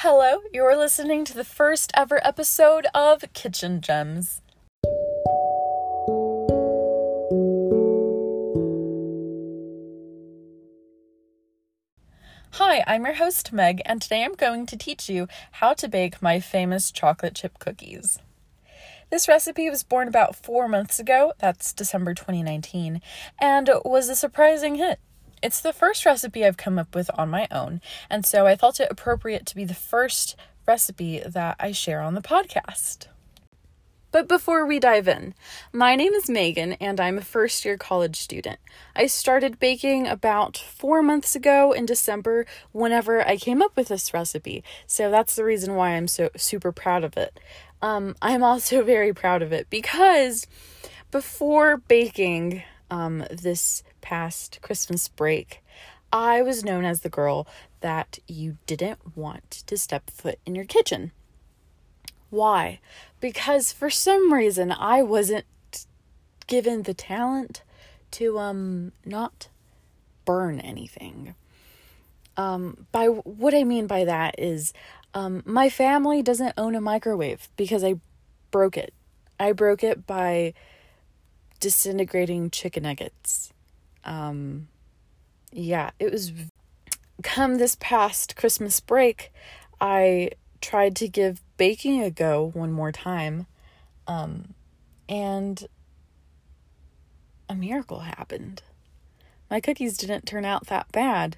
Hello, you're listening to the first ever episode of Kitchen Gems. Hi, I'm your host Meg, and today I'm going to teach you how to bake my famous chocolate chip cookies. This recipe was born about four months ago, that's December 2019, and was a surprising hit. It's the first recipe I've come up with on my own, and so I felt it appropriate to be the first recipe that I share on the podcast. But before we dive in, my name is Meagan and I'm a first year college student. I started baking about four months ago in December whenever I came up with this recipe, so that's the reason why I'm so super proud of it. Um, I'm also very proud of it because before baking um, this past Christmas break, I was known as the girl that you didn't want to step foot in your kitchen. Why? Because for some reason I wasn't given the talent to um not burn anything. Um by what I mean by that is um my family doesn't own a microwave because I broke it. I broke it by disintegrating chicken nuggets. Um, yeah, it was. Come this past Christmas break, I tried to give baking a go one more time, um, and a miracle happened. My cookies didn't turn out that bad.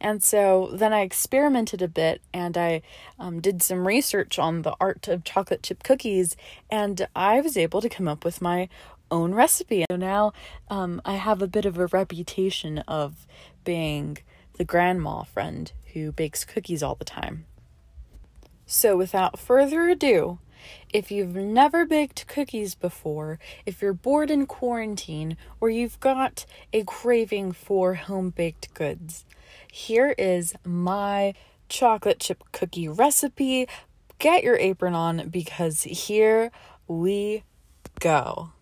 And so then I experimented a bit and I um, did some research on the art of chocolate chip cookies, and I was able to come up with my own recipe. So now um, I have a bit of a reputation of being the grandma friend who bakes cookies all the time. So without further ado, if you've never baked cookies before, if you're bored in quarantine, or you've got a craving for home baked goods, here is my chocolate chip cookie recipe. Get your apron on because here we go.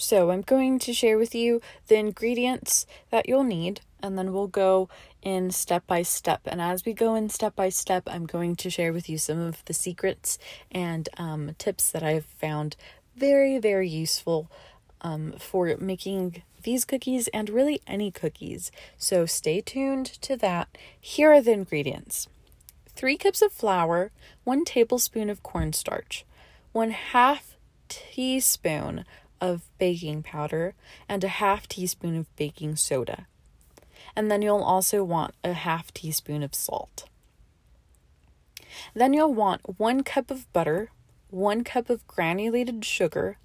So, I'm going to share with you the ingredients that you'll need, and then we'll go in step by step. And as we go in step by step, I'm going to share with you some of the secrets and um, tips that I've found very, very useful um, for making these cookies and really any cookies. So, stay tuned to that. Here are the ingredients three cups of flour, one tablespoon of cornstarch, one half teaspoon of baking powder and a half teaspoon of baking soda. And then you'll also want a half teaspoon of salt. Then you'll want one cup of butter, one cup of granulated sugar,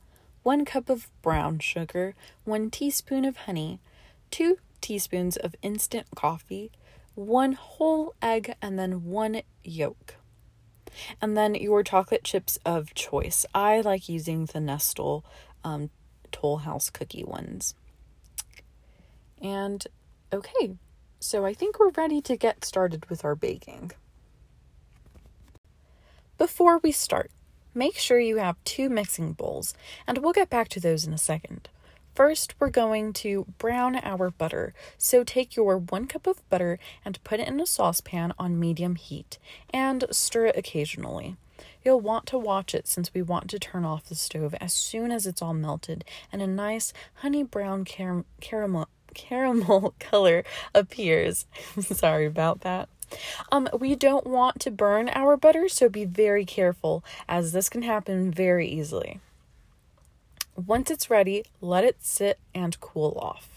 one cup of brown sugar, one teaspoon of honey, two teaspoons of instant coffee, one whole egg, and then one yolk. And then your chocolate chips of choice. I like using the Nestle um, Toll House cookie ones. And okay, so I think we're ready to get started with our baking. Before we start, make sure you have two mixing bowls, and we'll get back to those in a second. First, we're going to brown our butter. So take your one cup of butter and put it in a saucepan on medium heat and stir it occasionally. You'll want to watch it since we want to turn off the stove as soon as it's all melted and a nice honey brown car- caramel caramel color appears. Sorry about that. Um, we don't want to burn our butter, so be very careful as this can happen very easily. Once it's ready, let it sit and cool off.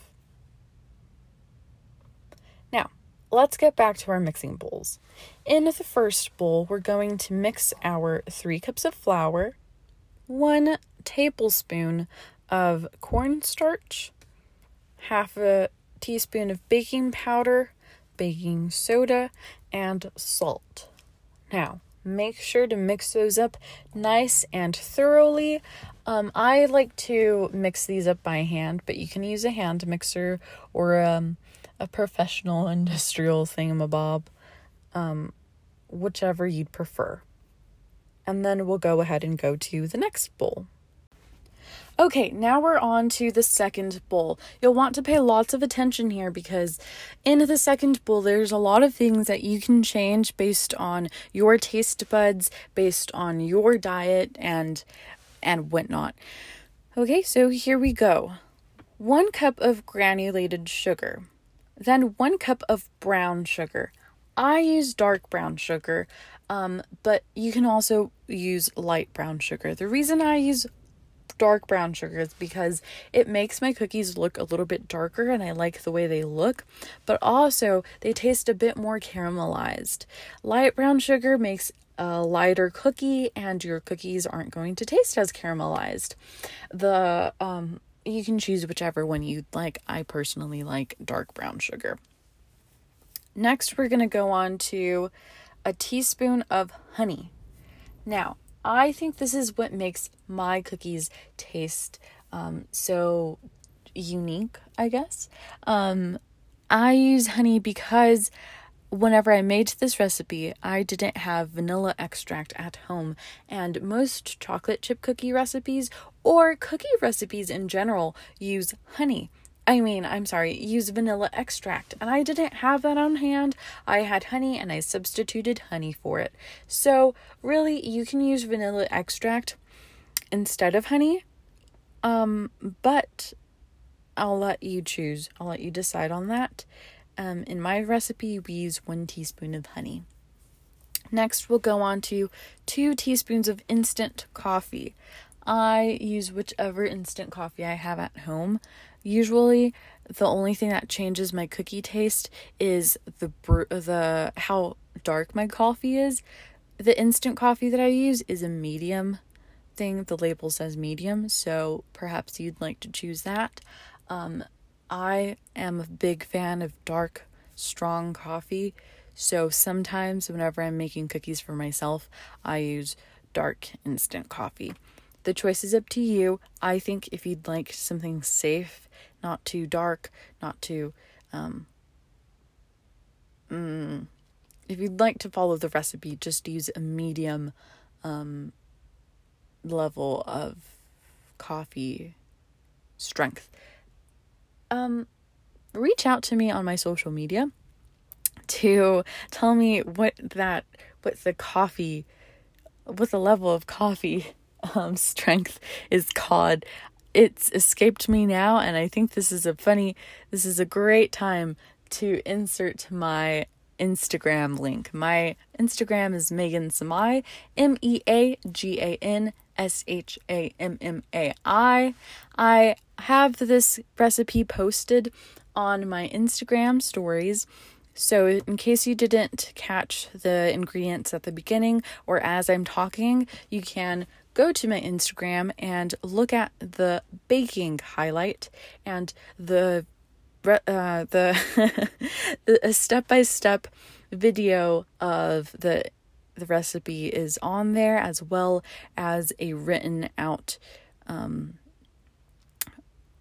Now, let's get back to our mixing bowls. In the first bowl, we're going to mix our three cups of flour, one tablespoon of cornstarch, half a teaspoon of baking powder, baking soda, and salt. Now, make sure to mix those up nice and thoroughly. Um, I like to mix these up by hand, but you can use a hand mixer or um, a professional industrial thingamabob, um, whichever you'd prefer. And then we'll go ahead and go to the next bowl. Okay, now we're on to the second bowl. You'll want to pay lots of attention here because in the second bowl, there's a lot of things that you can change based on your taste buds, based on your diet, and and whatnot. Okay, so here we go. One cup of granulated sugar, then one cup of brown sugar. I use dark brown sugar, um, but you can also use light brown sugar. The reason I use dark brown sugar is because it makes my cookies look a little bit darker and I like the way they look, but also they taste a bit more caramelized. Light brown sugar makes a lighter cookie and your cookies aren't going to taste as caramelized. The um you can choose whichever one you'd like. I personally like dark brown sugar. Next, we're going to go on to a teaspoon of honey. Now, I think this is what makes my cookies taste um, so unique, I guess. Um, I use honey because whenever I made this recipe, I didn't have vanilla extract at home, and most chocolate chip cookie recipes or cookie recipes in general use honey. I mean, I'm sorry, use vanilla extract. And I didn't have that on hand. I had honey and I substituted honey for it. So, really, you can use vanilla extract instead of honey. Um, but I'll let you choose. I'll let you decide on that. Um, in my recipe, we use one teaspoon of honey. Next, we'll go on to two teaspoons of instant coffee. I use whichever instant coffee I have at home. Usually, the only thing that changes my cookie taste is the the how dark my coffee is. The instant coffee that I use is a medium thing. The label says medium, so perhaps you'd like to choose that. Um, I am a big fan of dark, strong coffee, so sometimes whenever I'm making cookies for myself, I use dark instant coffee. The choice is up to you. I think if you'd like something safe not too dark, not too. Um, mm, if you'd like to follow the recipe, just use a medium um, level of coffee strength. Um, reach out to me on my social media to tell me what that what the coffee what the level of coffee um, strength is called it's escaped me now and I think this is a funny this is a great time to insert my Instagram link. My Instagram is Meagan Shammai, M E A G A N S H A M M A I. I have this recipe posted on my Instagram stories. So, in case you didn't catch the ingredients at the beginning or as I'm talking, you can go to my Instagram and look at the baking highlight and the uh, the a step by step video of the the recipe is on there as well as a written out um,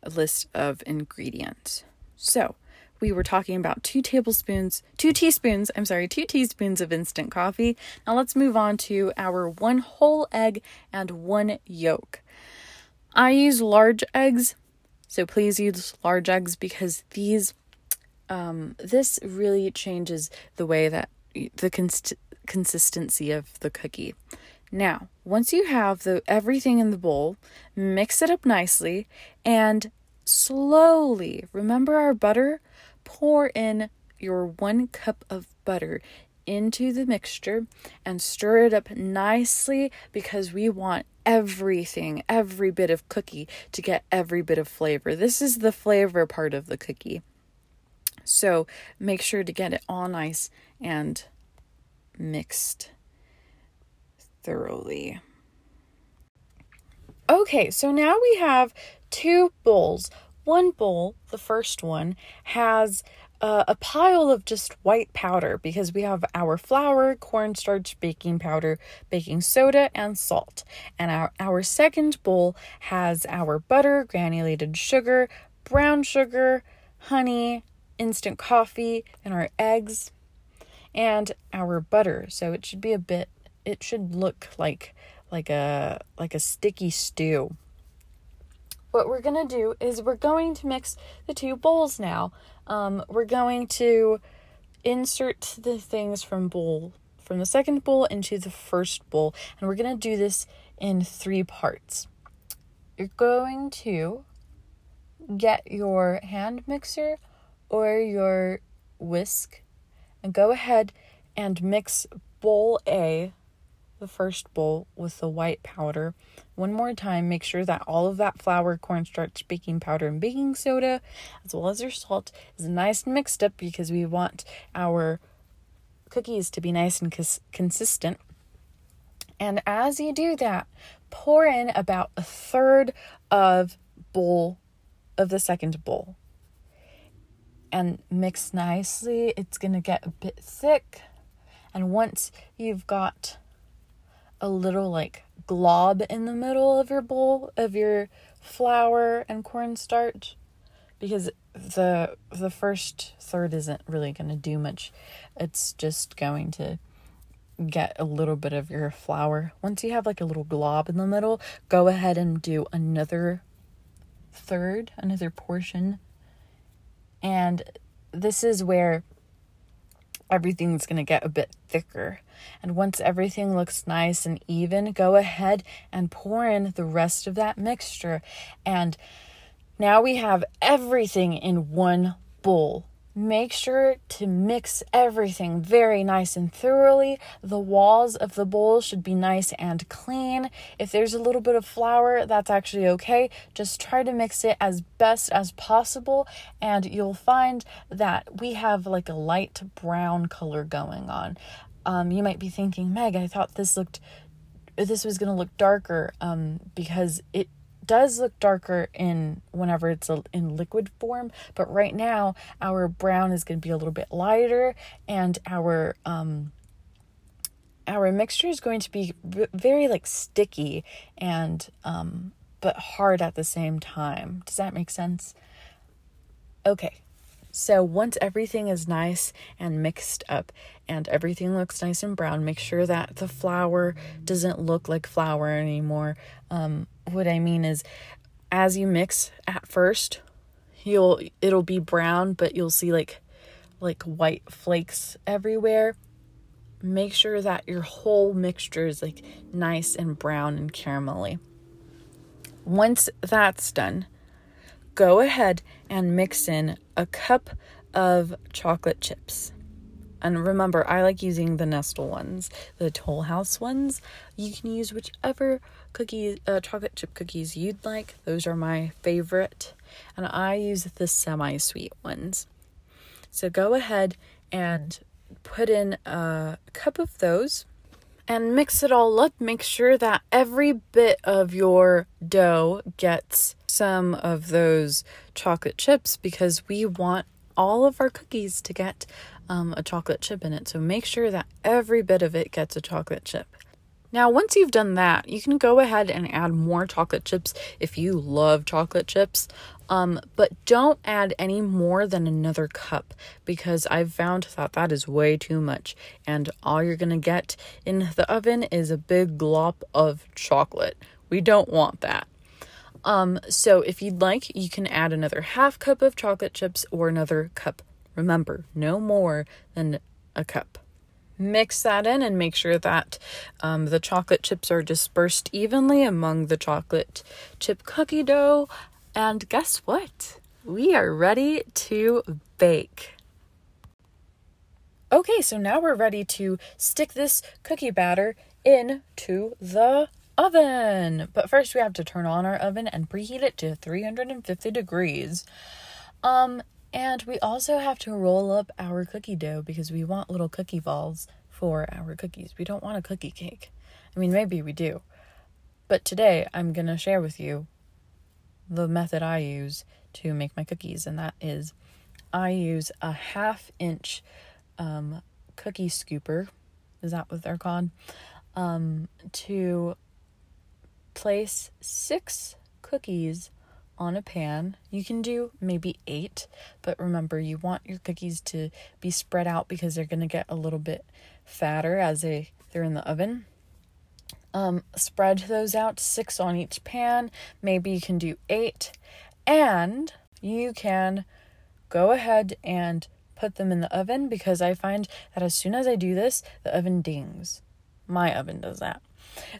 list of ingredients. So we were talking about two tablespoons, two teaspoons, I'm sorry, two teaspoons of instant coffee. Now let's move on to our one whole egg and one yolk. I use large eggs, so please use large eggs because these, um, this really changes the way that the cons- consistency of the cookie. Now, once you have the everything in the bowl, mix it up nicely and slowly, remember our butter? pour in your one cup of butter into the mixture and stir it up nicely because we want everything, every bit of cookie to get every bit of flavor. This is the flavor part of the cookie. So make sure to get it all nice and mixed thoroughly. Okay, so now we have two bowls one bowl, the first one, has uh, a pile of just white powder because we have our flour, cornstarch, baking powder, baking soda, and salt. And our, our second bowl has our butter, granulated sugar, brown sugar, honey, instant coffee, and our eggs, and our butter. So it should be a bit, it should look like like a like a sticky stew what we're to do is we're going to mix the two bowls now. Um, we're going to insert the things from bowl from the second bowl into the first bowl and we're to do this in three parts. You're going to get your hand mixer or your whisk and go ahead and mix bowl A, the first bowl, with the white powder. One more time, make sure that all of that flour, cornstarch, baking powder, and baking soda, as well as your salt, is nice and mixed up because we want our cookies to be nice and cons- consistent. And as you do that, pour in about a third of bowl of the second bowl and mix nicely. It's going to get a bit thick. And once you've got a little like glob in the middle of your bowl of your flour and cornstarch because the the first third isn't really going to do much. It's just going to get a little bit of your flour. Once you have like a little glob in the middle, go ahead and do another third, another portion. And this is where everything's going to get a bit thicker. And once everything looks nice and even, go ahead and pour in the rest of that mixture. And now we have everything in one bowl. Make sure to mix everything very nice and thoroughly. The walls of the bowl should be nice and clean. If there's a little bit of flour, that's actually okay. Just try to mix it as best as possible, and you'll find that we have like a light brown color going on. Um, you might be thinking, Meg, I thought this looked this was going to look darker um, because it does look darker in whenever it's in liquid form, but right now our brown is going to be a little bit lighter and our um our mixture is going to be very like sticky and um but hard at the same time. Does that make sense? Okay. So once everything is nice and mixed up and everything looks nice and brown, make sure that the flour doesn't look like flour anymore. Um, what I mean is, as you mix at first, you'll it'll be brown, but you'll see like like white flakes everywhere. Make sure that your whole mixture is like nice and brown and caramelly. Once that's done, go ahead and mix in a cup of chocolate chips. And remember, I like using the Nestle ones, the Toll House ones. You can use whichever cookies, uh, chocolate chip cookies you'd like. Those are my favorite. And I use the semi sweet ones. So go ahead and put in a cup of those and mix it all up. Make sure that every bit of your dough gets some of those chocolate chips because we want all of our cookies to get um, a chocolate chip in it. So make sure that every bit of it gets a chocolate chip. Now, once you've done that, you can go ahead and add more chocolate chips if you love chocolate chips. Um, but don't add any more than another cup because I've found that that is way too much, and all you're gonna get in the oven is a big glop of chocolate. We don't want that. Um, so if you'd like, you can add another half cup of chocolate chips or another cup. Remember, no more than a cup. Mix that in and make sure that um, the chocolate chips are dispersed evenly among the chocolate chip cookie dough. And guess what? We are ready to bake. Okay, so now we're ready to stick this cookie batter into the oven. But first we have to turn on our oven and preheat it to 350 degrees. Um and we also have to roll up our cookie dough because we want little cookie balls for our cookies. We don't want a cookie cake. I mean, maybe we do. But today I'm going to share with you the method I use to make my cookies, and that is I use a half inch um, cookie scooper. Is that what they're called? Um, to place six cookies on a pan. You can do maybe eight, but remember, you want your cookies to be spread out because they're going to get a little bit fatter as they, they're in the oven. Um, spread those out, six on each pan. Maybe you can do eight. And you can go ahead and put them in the oven because I find that as soon as I do this, the oven dings. My oven does that.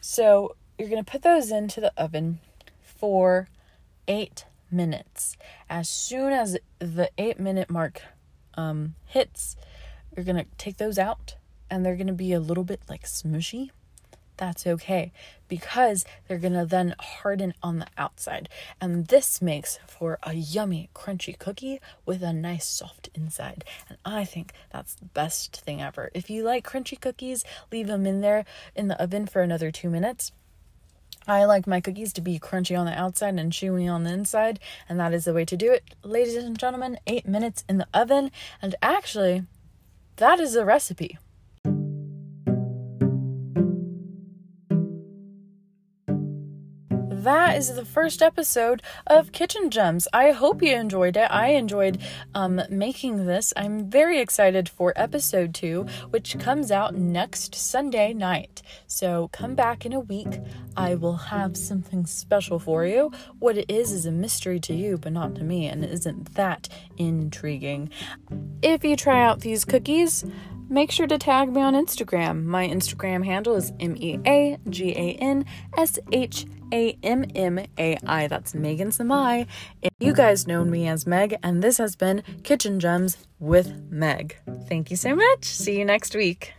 So you're going to put those into the oven for eight minutes. As soon as the eight minute mark um, hits, you're going to take those out and they're going to be a little bit like smushy that's okay because they're gonna then harden on the outside. And this makes for a yummy, crunchy cookie with a nice, soft inside. And I think that's the best thing ever. If you like crunchy cookies, leave them in there in the oven for another two minutes. I like my cookies to be crunchy on the outside and chewy on the inside, and that is the way to do it. Ladies and gentlemen, eight minutes in the oven, and actually, that is a recipe. That is the first episode of Kitchen Gems. I hope you enjoyed it. I enjoyed um, making this. I'm very excited for episode two, which comes out next Sunday night. So come back in a week. I will have something special for you. What it is is a mystery to you, but not to me, and isn't that intriguing? If you try out these cookies, make sure to tag me on Instagram. My Instagram handle is M E A G A N S H A M M A I. That's Meagan Shammai. You guys know me as Meg, and this has been Kitchen Gems with Meg. Thank you so much. See you next week.